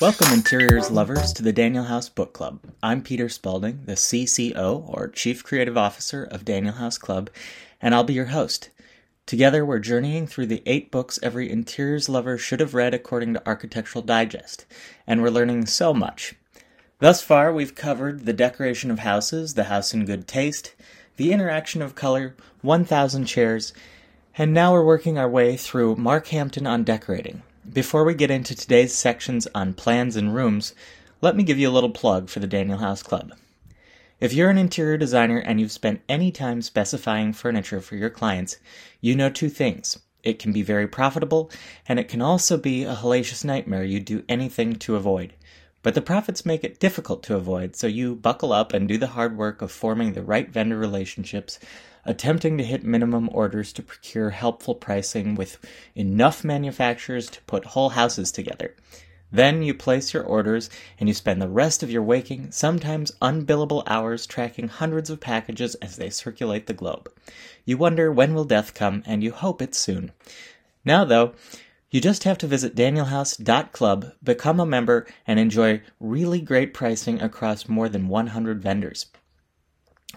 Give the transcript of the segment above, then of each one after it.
Welcome, interiors lovers, to the Daniel House Book Club. I'm Peter Spalding, the CCO, or Chief Creative Officer of Daniel House Club, and I'll be your host. Together, we're journeying through the eight books every interiors lover should have read according to Architectural Digest, and we're learning so much. Thus far, we've covered the decoration of houses, the house in good taste, the interaction of color, 1,000 chairs, and now we're working our way through Mark Hampton on decorating. Before we get into today's sections on plans and rooms, let me give you a little plug for the Daniel House Club. If you're an interior designer and you've spent any time specifying furniture for your clients, you know two things. It can be very profitable, and it can also be a hellacious nightmare you'd do anything to avoid. But the profits make it difficult to avoid, so you buckle up and do the hard work of forming the right vendor relationships attempting to hit minimum orders to procure helpful pricing with enough manufacturers to put whole houses together. Then you place your orders and you spend the rest of your waking, sometimes unbillable hours tracking hundreds of packages as they circulate the globe. You wonder when will death come and you hope it's soon. Now though, you just have to visit danielhouse.club, become a member, and enjoy really great pricing across more than 100 vendors.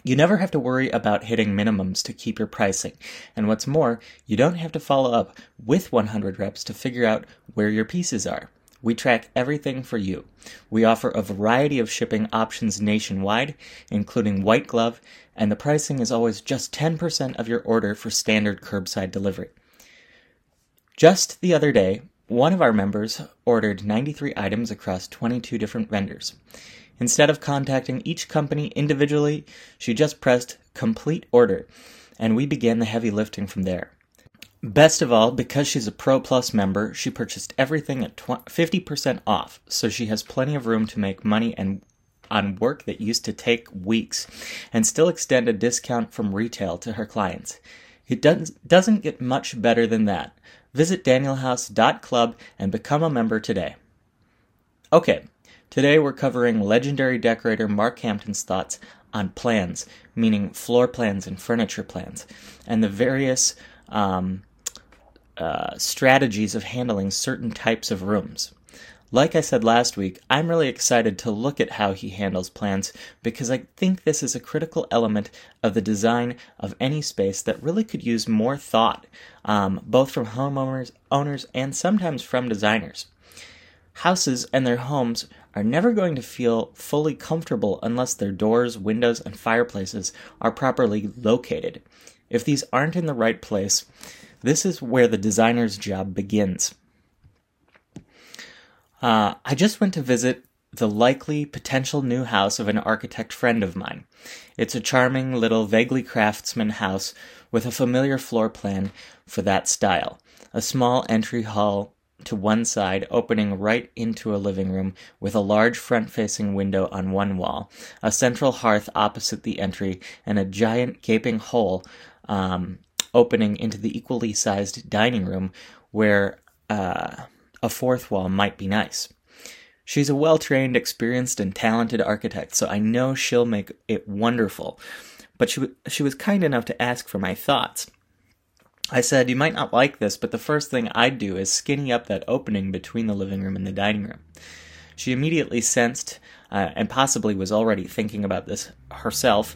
You never have to worry about hitting minimums to keep your pricing. And what's more, you don't have to follow up with 100 reps to figure out where your pieces are. We track everything for you. We offer a variety of shipping options nationwide, including white glove, and the pricing is always just 10% of your order for standard curbside delivery. Just the other day, one of our members ordered 93 items across 22 different vendors. Instead of contacting each company individually, she just pressed complete order, and we began the heavy lifting from there. Best of all, because she's a Pro Plus member, she purchased everything at 50% off, so she has plenty of room to make money and on work that used to take weeks and still extend a discount from retail to her clients. It does, doesn't get much better than that. Visit danielhouse.club and become a member today. Okay, Today we're covering legendary decorator Mark Hampton's thoughts on plans, meaning floor plans and furniture plans, and the various um, uh, strategies of handling certain types of rooms. Like I said last week, I'm really excited to look at how he handles plans because I think this is a critical element of the design of any space that really could use more thought, um, both from homeowners, owners, and sometimes from designers. Houses and their homes are never going to feel fully comfortable unless their doors, windows, and fireplaces are properly located. If these aren't in the right place, this is where the designer's job begins. Uh, I just went to visit the likely potential new house of an architect friend of mine. It's a charming little vaguely craftsman house with a familiar floor plan for that style. A small entry hall to one side, opening right into a living room with a large front facing window on one wall, a central hearth opposite the entry, and a giant gaping hole um, opening into the equally sized dining room where uh, a fourth wall might be nice. She's a well trained, experienced, and talented architect, so I know she'll make it wonderful. But she, w- she was kind enough to ask for my thoughts. I said, You might not like this, but the first thing I'd do is skinny up that opening between the living room and the dining room. She immediately sensed, uh, and possibly was already thinking about this herself,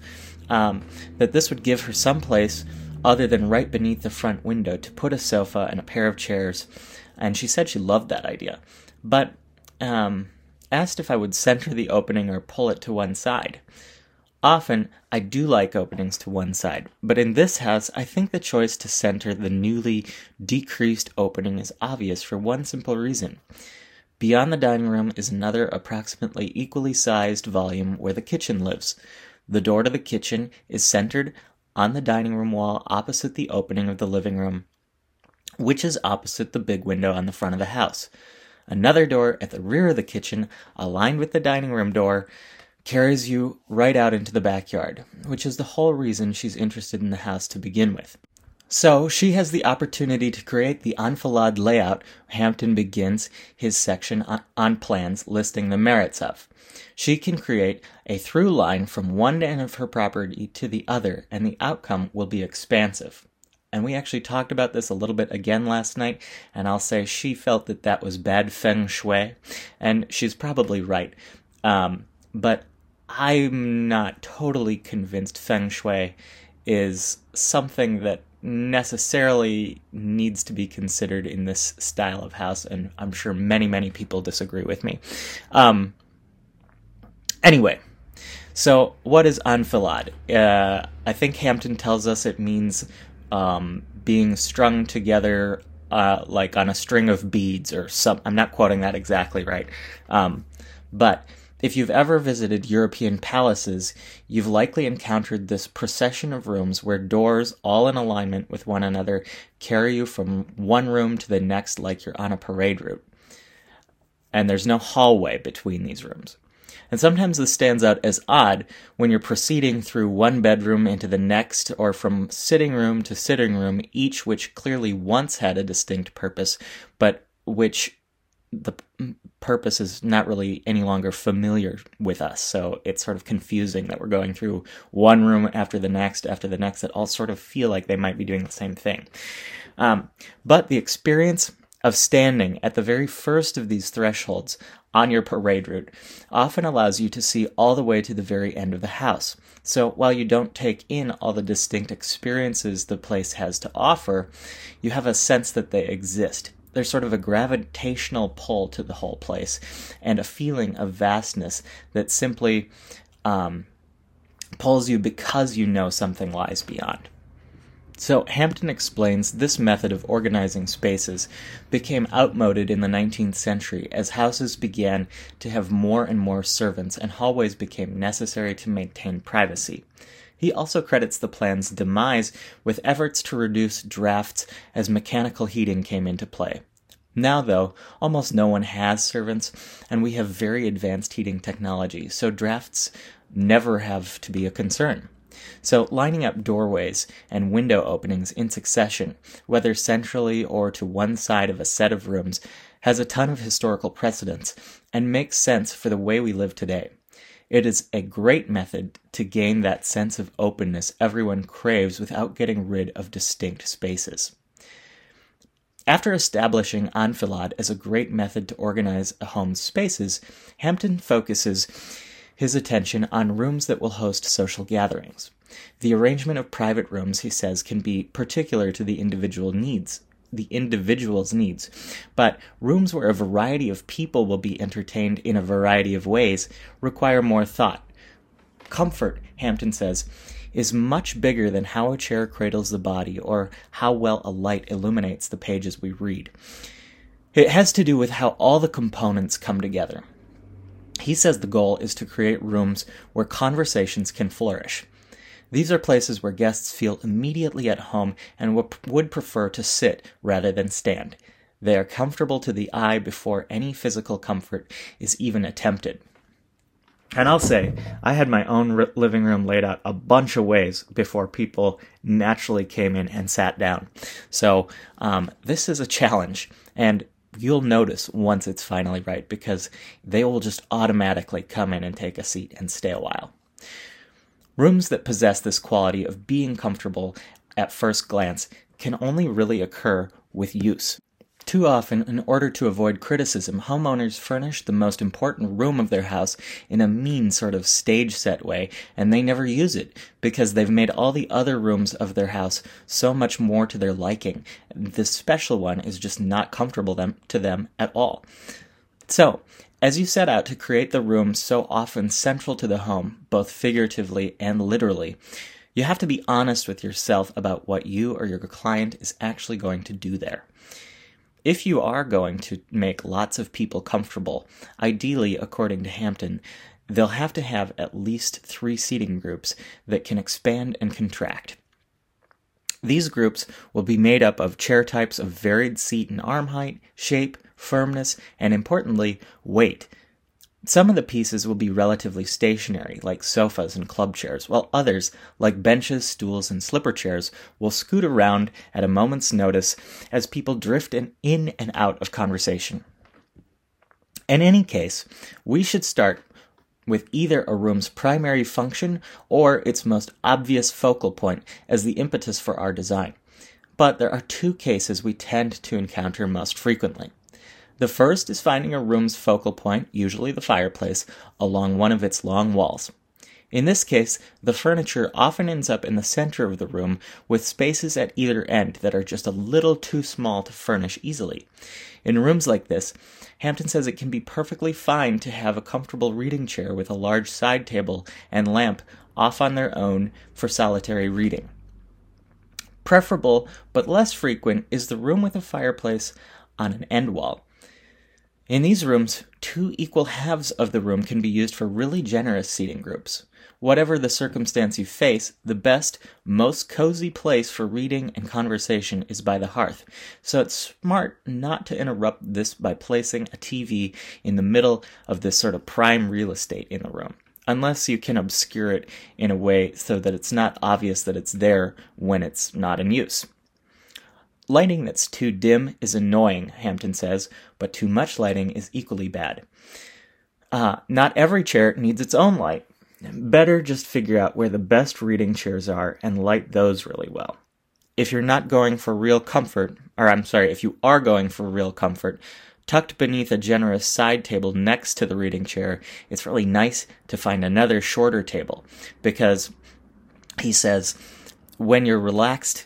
um, that this would give her some place other than right beneath the front window to put a sofa and a pair of chairs, and she said she loved that idea. But um, asked if I would center the opening or pull it to one side. Often, I do like openings to one side, but in this house, I think the choice to center the newly decreased opening is obvious for one simple reason. Beyond the dining room is another approximately equally sized volume where the kitchen lives. The door to the kitchen is centered on the dining room wall opposite the opening of the living room, which is opposite the big window on the front of the house. Another door at the rear of the kitchen, aligned with the dining room door, carries you right out into the backyard, which is the whole reason she's interested in the house to begin with. So she has the opportunity to create the enfilade layout Hampton begins his section on plans listing the merits of. She can create a through line from one end of her property to the other, and the outcome will be expansive. and we actually talked about this a little bit again last night, and I'll say she felt that that was bad feng shui, and she's probably right. Um, but I'm not totally convinced feng shui is something that necessarily needs to be considered in this style of house, and I'm sure many, many people disagree with me. Um, anyway, so what is enfilade? Uh, I think Hampton tells us it means um, being strung together uh, like on a string of beads or some. I'm not quoting that exactly right, um, but if you've ever visited European palaces, you've likely encountered this procession of rooms where doors, all in alignment with one another, carry you from one room to the next like you're on a parade route. And there's no hallway between these rooms. And sometimes this stands out as odd when you're proceeding through one bedroom into the next, or from sitting room to sitting room, each which clearly once had a distinct purpose, but which the purpose is not really any longer familiar with us. So it's sort of confusing that we're going through one room after the next after the next that all sort of feel like they might be doing the same thing. Um, but the experience of standing at the very first of these thresholds on your parade route often allows you to see all the way to the very end of the house. So while you don't take in all the distinct experiences the place has to offer, you have a sense that they exist there's sort of a gravitational pull to the whole place and a feeling of vastness that simply um, pulls you because you know something lies beyond. So, Hampton explains this method of organizing spaces became outmoded in the 19th century as houses began to have more and more servants and hallways became necessary to maintain privacy. He also credits the plan's demise with efforts to reduce drafts as mechanical heating came into play. Now, though, almost no one has servants, and we have very advanced heating technology, so drafts never have to be a concern. So, lining up doorways and window openings in succession, whether centrally or to one side of a set of rooms, has a ton of historical precedence and makes sense for the way we live today. It is a great method to gain that sense of openness everyone craves without getting rid of distinct spaces. After establishing enfilade as a great method to organize a home's spaces, Hampton focuses his attention on rooms that will host social gatherings. The arrangement of private rooms, he says, can be particular to the individual needs the individual's needs. But rooms where a variety of people will be entertained in a variety of ways require more thought. Comfort, Hampton says, is much bigger than how a chair cradles the body or how well a light illuminates the pages we read. It has to do with how all the components come together. He says the goal is to create rooms where conversations can flourish. These are places where guests feel immediately at home and would prefer to sit rather than stand. They are comfortable to the eye before any physical comfort is even attempted. And I'll say, I had my own living room laid out a bunch of ways before people naturally came in and sat down. So um, this is a challenge, and you'll notice once it's finally right because they will just automatically come in and take a seat and stay a while. Rooms that possess this quality of being comfortable at first glance can only really occur with use. Too often, in order to avoid criticism, homeowners furnish the most important room of their house in a mean sort of stage set way, and they never use it because they've made all the other rooms of their house so much more to their liking. This special one is just not comfortable them, to them at all. So, as you set out to create the room so often central to the home, both figuratively and literally, you have to be honest with yourself about what you or your client is actually going to do there. If you are going to make lots of people comfortable, ideally, according to Hampton, they'll have to have at least three seating groups that can expand and contract. These groups will be made up of chair types of varied seat and arm height, shape, firmness, and importantly, weight. Some of the pieces will be relatively stationary, like sofas and club chairs, while others, like benches, stools, and slipper chairs, will scoot around at a moment's notice as people drift in, and out of conversation. In any case, we should start with either a room's primary function or its most obvious focal point as the impetus for our design. but there are two cases we tend to encounter most frequently. The first is finding a room's focal point, usually the fireplace, along one of its long walls. In this case, the furniture often ends up in the center of the room with spaces at either end that are just a little too small to furnish easily. In rooms like this, Hampton says it can be perfectly fine to have a comfortable reading chair with a large side table and lamp off on their own for solitary reading. Preferable, but less frequent, is the room with a fireplace on an end wall. In these rooms, two equal halves of the room can be used for really generous seating groups. Whatever the circumstance you face, the best, most cozy place for reading and conversation is by the hearth. So it's smart not to interrupt this by placing a TV in the middle of this sort of prime real estate in the room unless you can obscure it in a way so that it's not obvious that it's there when it's not in use. Lighting that's too dim is annoying, Hampton says, but too much lighting is equally bad. Uh, not every chair needs its own light. Better just figure out where the best reading chairs are and light those really well. If you're not going for real comfort, or I'm sorry, if you are going for real comfort, tucked beneath a generous side table next to the reading chair, it's really nice to find another shorter table because he says when you're relaxed,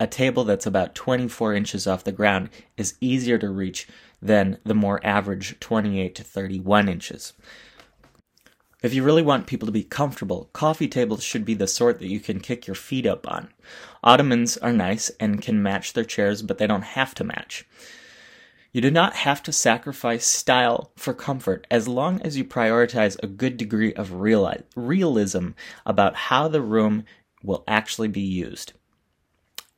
a table that's about 24 inches off the ground is easier to reach than the more average 28 to 31 inches. If you really want people to be comfortable, coffee tables should be the sort that you can kick your feet up on. Ottomans are nice and can match their chairs, but they don't have to match. You do not have to sacrifice style for comfort as long as you prioritize a good degree of realism about how the room will actually be used.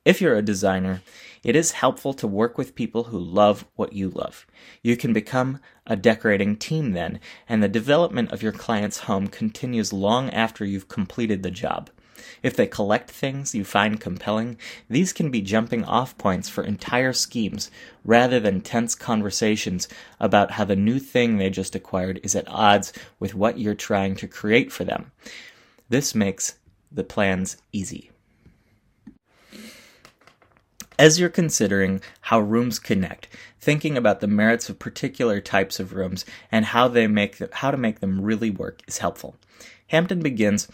If you're a designer, it is helpful to work with people who love what you love. You can become a decorating team then, and the development of your client's home continues long after you've completed the job. If they collect things you find compelling, these can be jumping off points for entire schemes rather than tense conversations about how the new thing they just acquired is at odds with what you're trying to create for them. This makes the plans easy. As you're considering how rooms connect, thinking about the merits of particular types of rooms and how they make the, how to make them really work is helpful. Hampton begins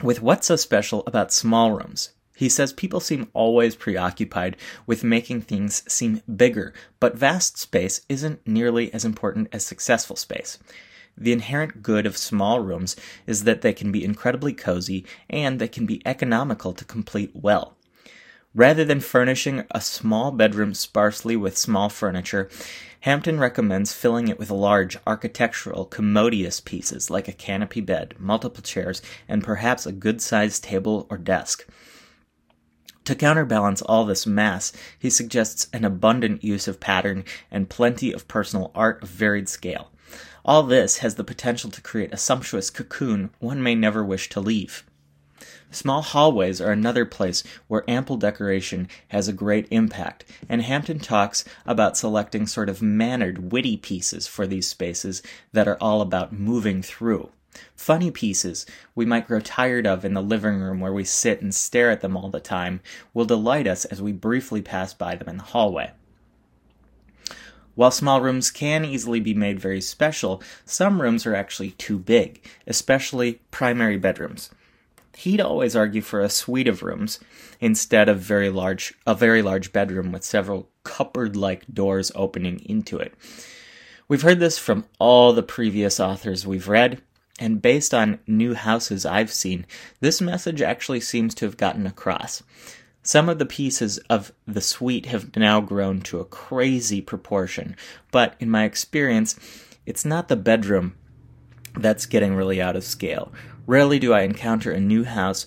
with what's so special about small rooms. He says people seem always preoccupied with making things seem bigger, but vast space isn't nearly as important as successful space. The inherent good of small rooms is that they can be incredibly cozy and they can be economical to complete well. Rather than furnishing a small bedroom sparsely with small furniture, Hampton recommends filling it with large, architectural, commodious pieces like a canopy bed, multiple chairs, and perhaps a good sized table or desk. To counterbalance all this mass, he suggests an abundant use of pattern and plenty of personal art of varied scale. All this has the potential to create a sumptuous cocoon one may never wish to leave. Small hallways are another place where ample decoration has a great impact, and Hampton talks about selecting sort of mannered, witty pieces for these spaces that are all about moving through. Funny pieces we might grow tired of in the living room where we sit and stare at them all the time will delight us as we briefly pass by them in the hallway. While small rooms can easily be made very special, some rooms are actually too big, especially primary bedrooms he'd always argue for a suite of rooms instead of very large a very large bedroom with several cupboard-like doors opening into it. We've heard this from all the previous authors we've read, and based on new houses I've seen, this message actually seems to have gotten across. Some of the pieces of the suite have now grown to a crazy proportion, but in my experience, it's not the bedroom that's getting really out of scale. Rarely do I encounter a new house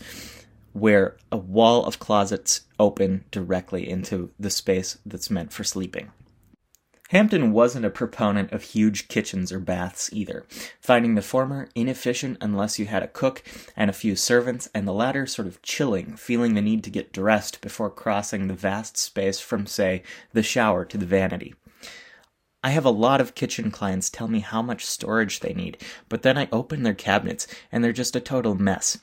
where a wall of closets open directly into the space that's meant for sleeping. Hampton wasn't a proponent of huge kitchens or baths either, finding the former inefficient unless you had a cook and a few servants, and the latter sort of chilling, feeling the need to get dressed before crossing the vast space from, say, the shower to the vanity. I have a lot of kitchen clients tell me how much storage they need, but then I open their cabinets and they're just a total mess.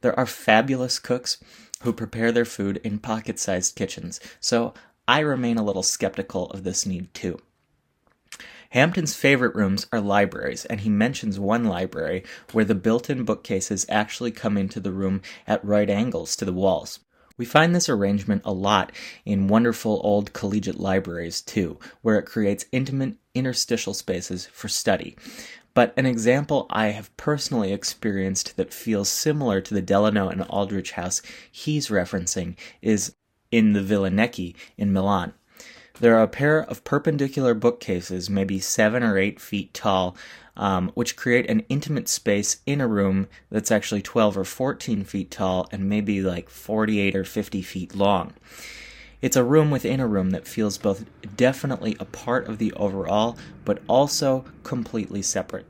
There are fabulous cooks who prepare their food in pocket sized kitchens, so I remain a little skeptical of this need too. Hampton's favorite rooms are libraries, and he mentions one library where the built in bookcases actually come into the room at right angles to the walls. We find this arrangement a lot in wonderful old collegiate libraries, too, where it creates intimate interstitial spaces for study. But an example I have personally experienced that feels similar to the Delano and Aldrich house he's referencing is in the Villa Necchi in Milan. There are a pair of perpendicular bookcases, maybe seven or eight feet tall, um, which create an intimate space in a room that's actually 12 or 14 feet tall and maybe like 48 or 50 feet long. It's a room within a room that feels both definitely a part of the overall, but also completely separate.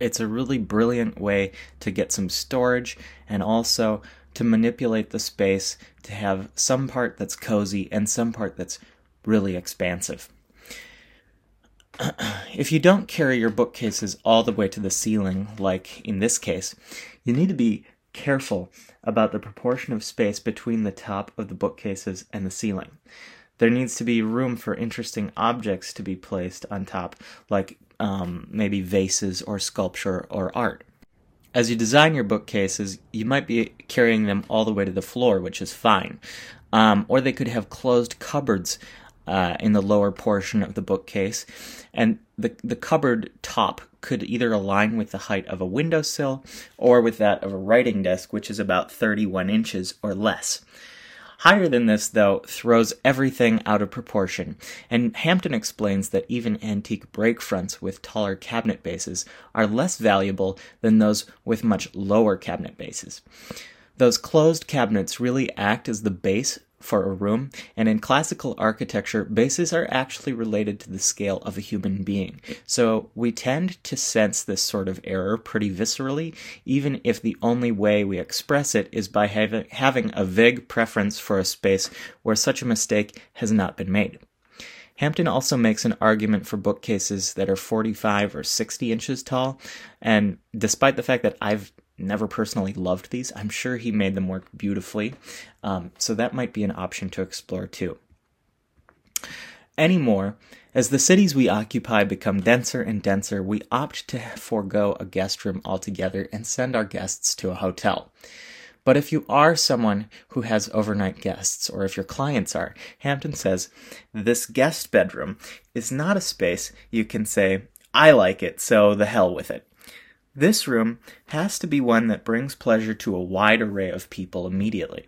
It's a really brilliant way to get some storage and also to manipulate the space to have some part that's cozy and some part that's really expansive. if you don't carry your bookcases all the way to the ceiling, like in this case, you need to be careful about the proportion of space between the top of the bookcases and the ceiling. There needs to be room for interesting objects to be placed on top, like um, maybe vases or sculpture or art. As you design your bookcases, you might be carrying them all the way to the floor, which is fine. Um, or they could have closed cupboards uh, in the lower portion of the bookcase, and the the cupboard top could either align with the height of a windowsill or with that of a writing desk, which is about 31 inches or less. Higher than this, though, throws everything out of proportion, and Hampton explains that even antique break fronts with taller cabinet bases are less valuable than those with much lower cabinet bases. Those closed cabinets really act as the base for a room, and in classical architecture, bases are actually related to the scale of a human being. So we tend to sense this sort of error pretty viscerally, even if the only way we express it is by hav- having a vague preference for a space where such a mistake has not been made. Hampton also makes an argument for bookcases that are 45 or 60 inches tall, and despite the fact that I've never personally loved these. I'm sure he made them work beautifully. Um, so that might be an option to explore too. Anymore, as the cities we occupy become denser and denser, we opt to forego a guest room altogether and send our guests to a hotel. But if you are someone who has overnight guests, or if your clients are, Hampton says this guest bedroom is not a space you can say, I like it, so the hell with it. This room has to be one that brings pleasure to a wide array of people immediately.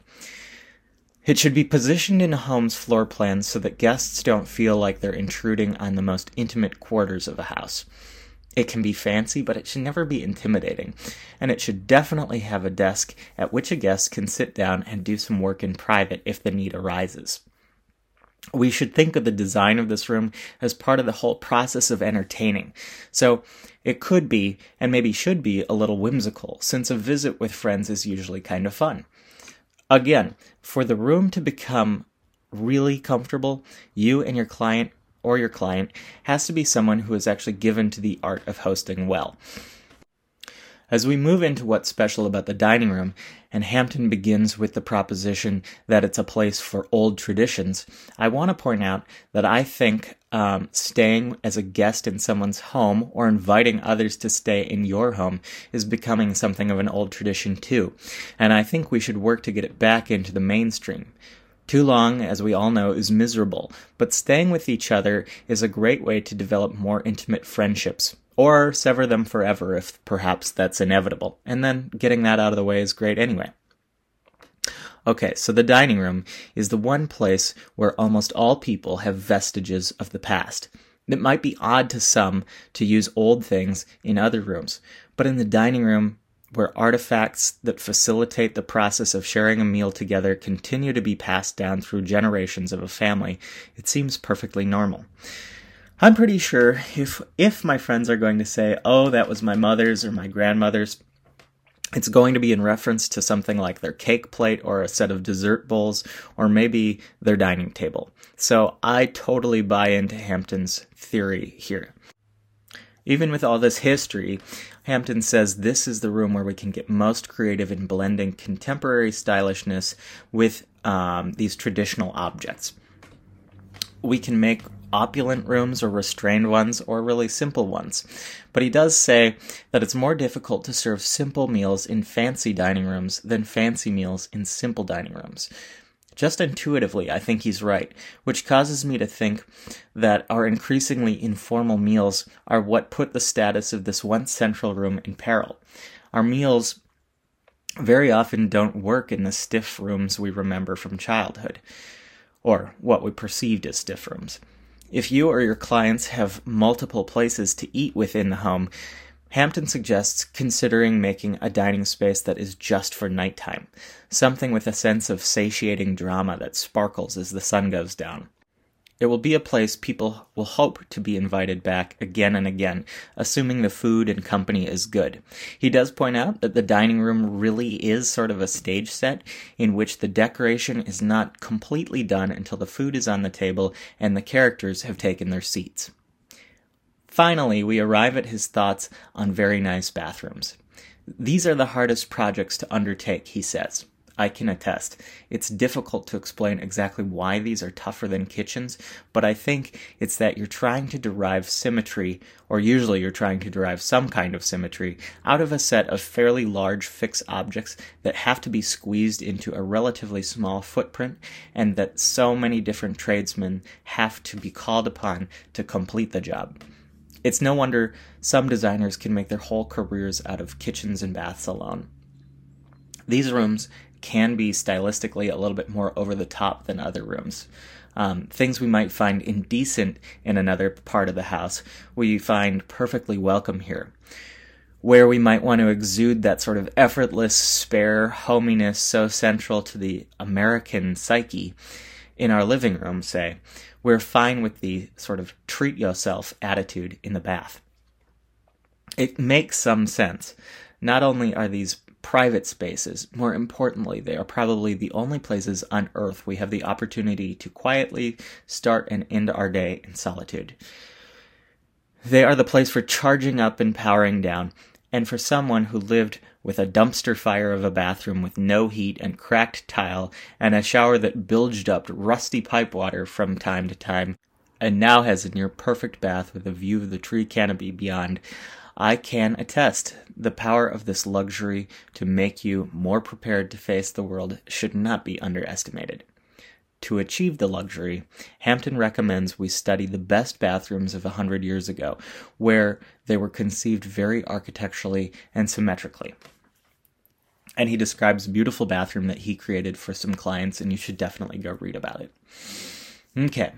It should be positioned in a home's floor plan so that guests don't feel like they're intruding on the most intimate quarters of a house. It can be fancy, but it should never be intimidating, and it should definitely have a desk at which a guest can sit down and do some work in private if the need arises. We should think of the design of this room as part of the whole process of entertaining. So, it could be, and maybe should be, a little whimsical, since a visit with friends is usually kind of fun. Again, for the room to become really comfortable, you and your client or your client has to be someone who is actually given to the art of hosting well. As we move into what's special about the dining room, and Hampton begins with the proposition that it's a place for old traditions, I want to point out that I think um, staying as a guest in someone's home or inviting others to stay in your home is becoming something of an old tradition too. And I think we should work to get it back into the mainstream. Too long, as we all know, is miserable, but staying with each other is a great way to develop more intimate friendships or sever them forever if perhaps that's inevitable. And then getting that out of the way is great anyway. Okay, so the dining room is the one place where almost all people have vestiges of the past. It might be odd to some to use old things in other rooms, but in the dining room, where artifacts that facilitate the process of sharing a meal together continue to be passed down through generations of a family, it seems perfectly normal. I'm pretty sure if if my friends are going to say, "Oh, that was my mother's or my grandmother's," it's going to be in reference to something like their cake plate or a set of dessert bowls or maybe their dining table. So I totally buy into Hampton's theory here. Even with all this history, Hampton says this is the room where we can get most creative in blending contemporary stylishness with um, these traditional objects. We can make opulent rooms or restrained ones or really simple ones. But he does say that it's more difficult to serve simple meals in fancy dining rooms than fancy meals in simple dining rooms. Just intuitively, I think he's right, which causes me to think that our increasingly informal meals are what put the status of this once central room in peril. Our meals very often don't work in the stiff rooms we remember from childhood, or what we perceived as stiff rooms. If you or your clients have multiple places to eat within the home, Hampton suggests considering making a dining space that is just for nighttime, something with a sense of satiating drama that sparkles as the sun goes down. It will be a place people will hope to be invited back again and again, assuming the food and company is good. He does point out that the dining room really is sort of a stage set in which the decoration is not completely done until the food is on the table and the characters have taken their seats. Finally, we arrive at his thoughts on very nice bathrooms. These are the hardest projects to undertake, he says. I can attest. It's difficult to explain exactly why these are tougher than kitchens, but I think it's that you're trying to derive symmetry, or usually you're trying to derive some kind of symmetry, out of a set of fairly large fixed objects that have to be squeezed into a relatively small footprint, and that so many different tradesmen have to be called upon to complete the job. It's no wonder some designers can make their whole careers out of kitchens and baths alone. These rooms can be stylistically a little bit more over the top than other rooms. Um, things we might find indecent in another part of the house, we find perfectly welcome here. Where we might want to exude that sort of effortless, spare hominess so central to the American psyche in our living room, say, we're fine with the sort of treat yourself attitude in the bath. It makes some sense. Not only are these private spaces, more importantly, they are probably the only places on earth we have the opportunity to quietly start and end our day in solitude. They are the place for charging up and powering down, and for someone who lived with a dumpster fire of a bathroom with no heat and cracked tile and a shower that bilged up rusty pipe water from time to time, and now has a near perfect bath with a view of the tree canopy beyond, I can attest the power of this luxury to make you more prepared to face the world should not be underestimated. To achieve the luxury, Hampton recommends we study the best bathrooms of a hundred years ago, where they were conceived very architecturally and symmetrically and he describes a beautiful bathroom that he created for some clients, and you should definitely go read about it. Okay.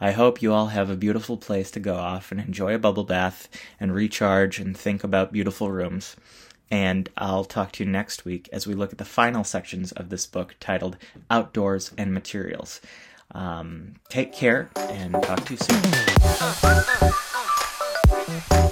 I hope you all have a beautiful place to go off and enjoy a bubble bath and recharge and think about beautiful rooms. And I'll talk to you next week as we look at the final sections of this book titled Outdoors and Materials. Um, take care and talk to you soon.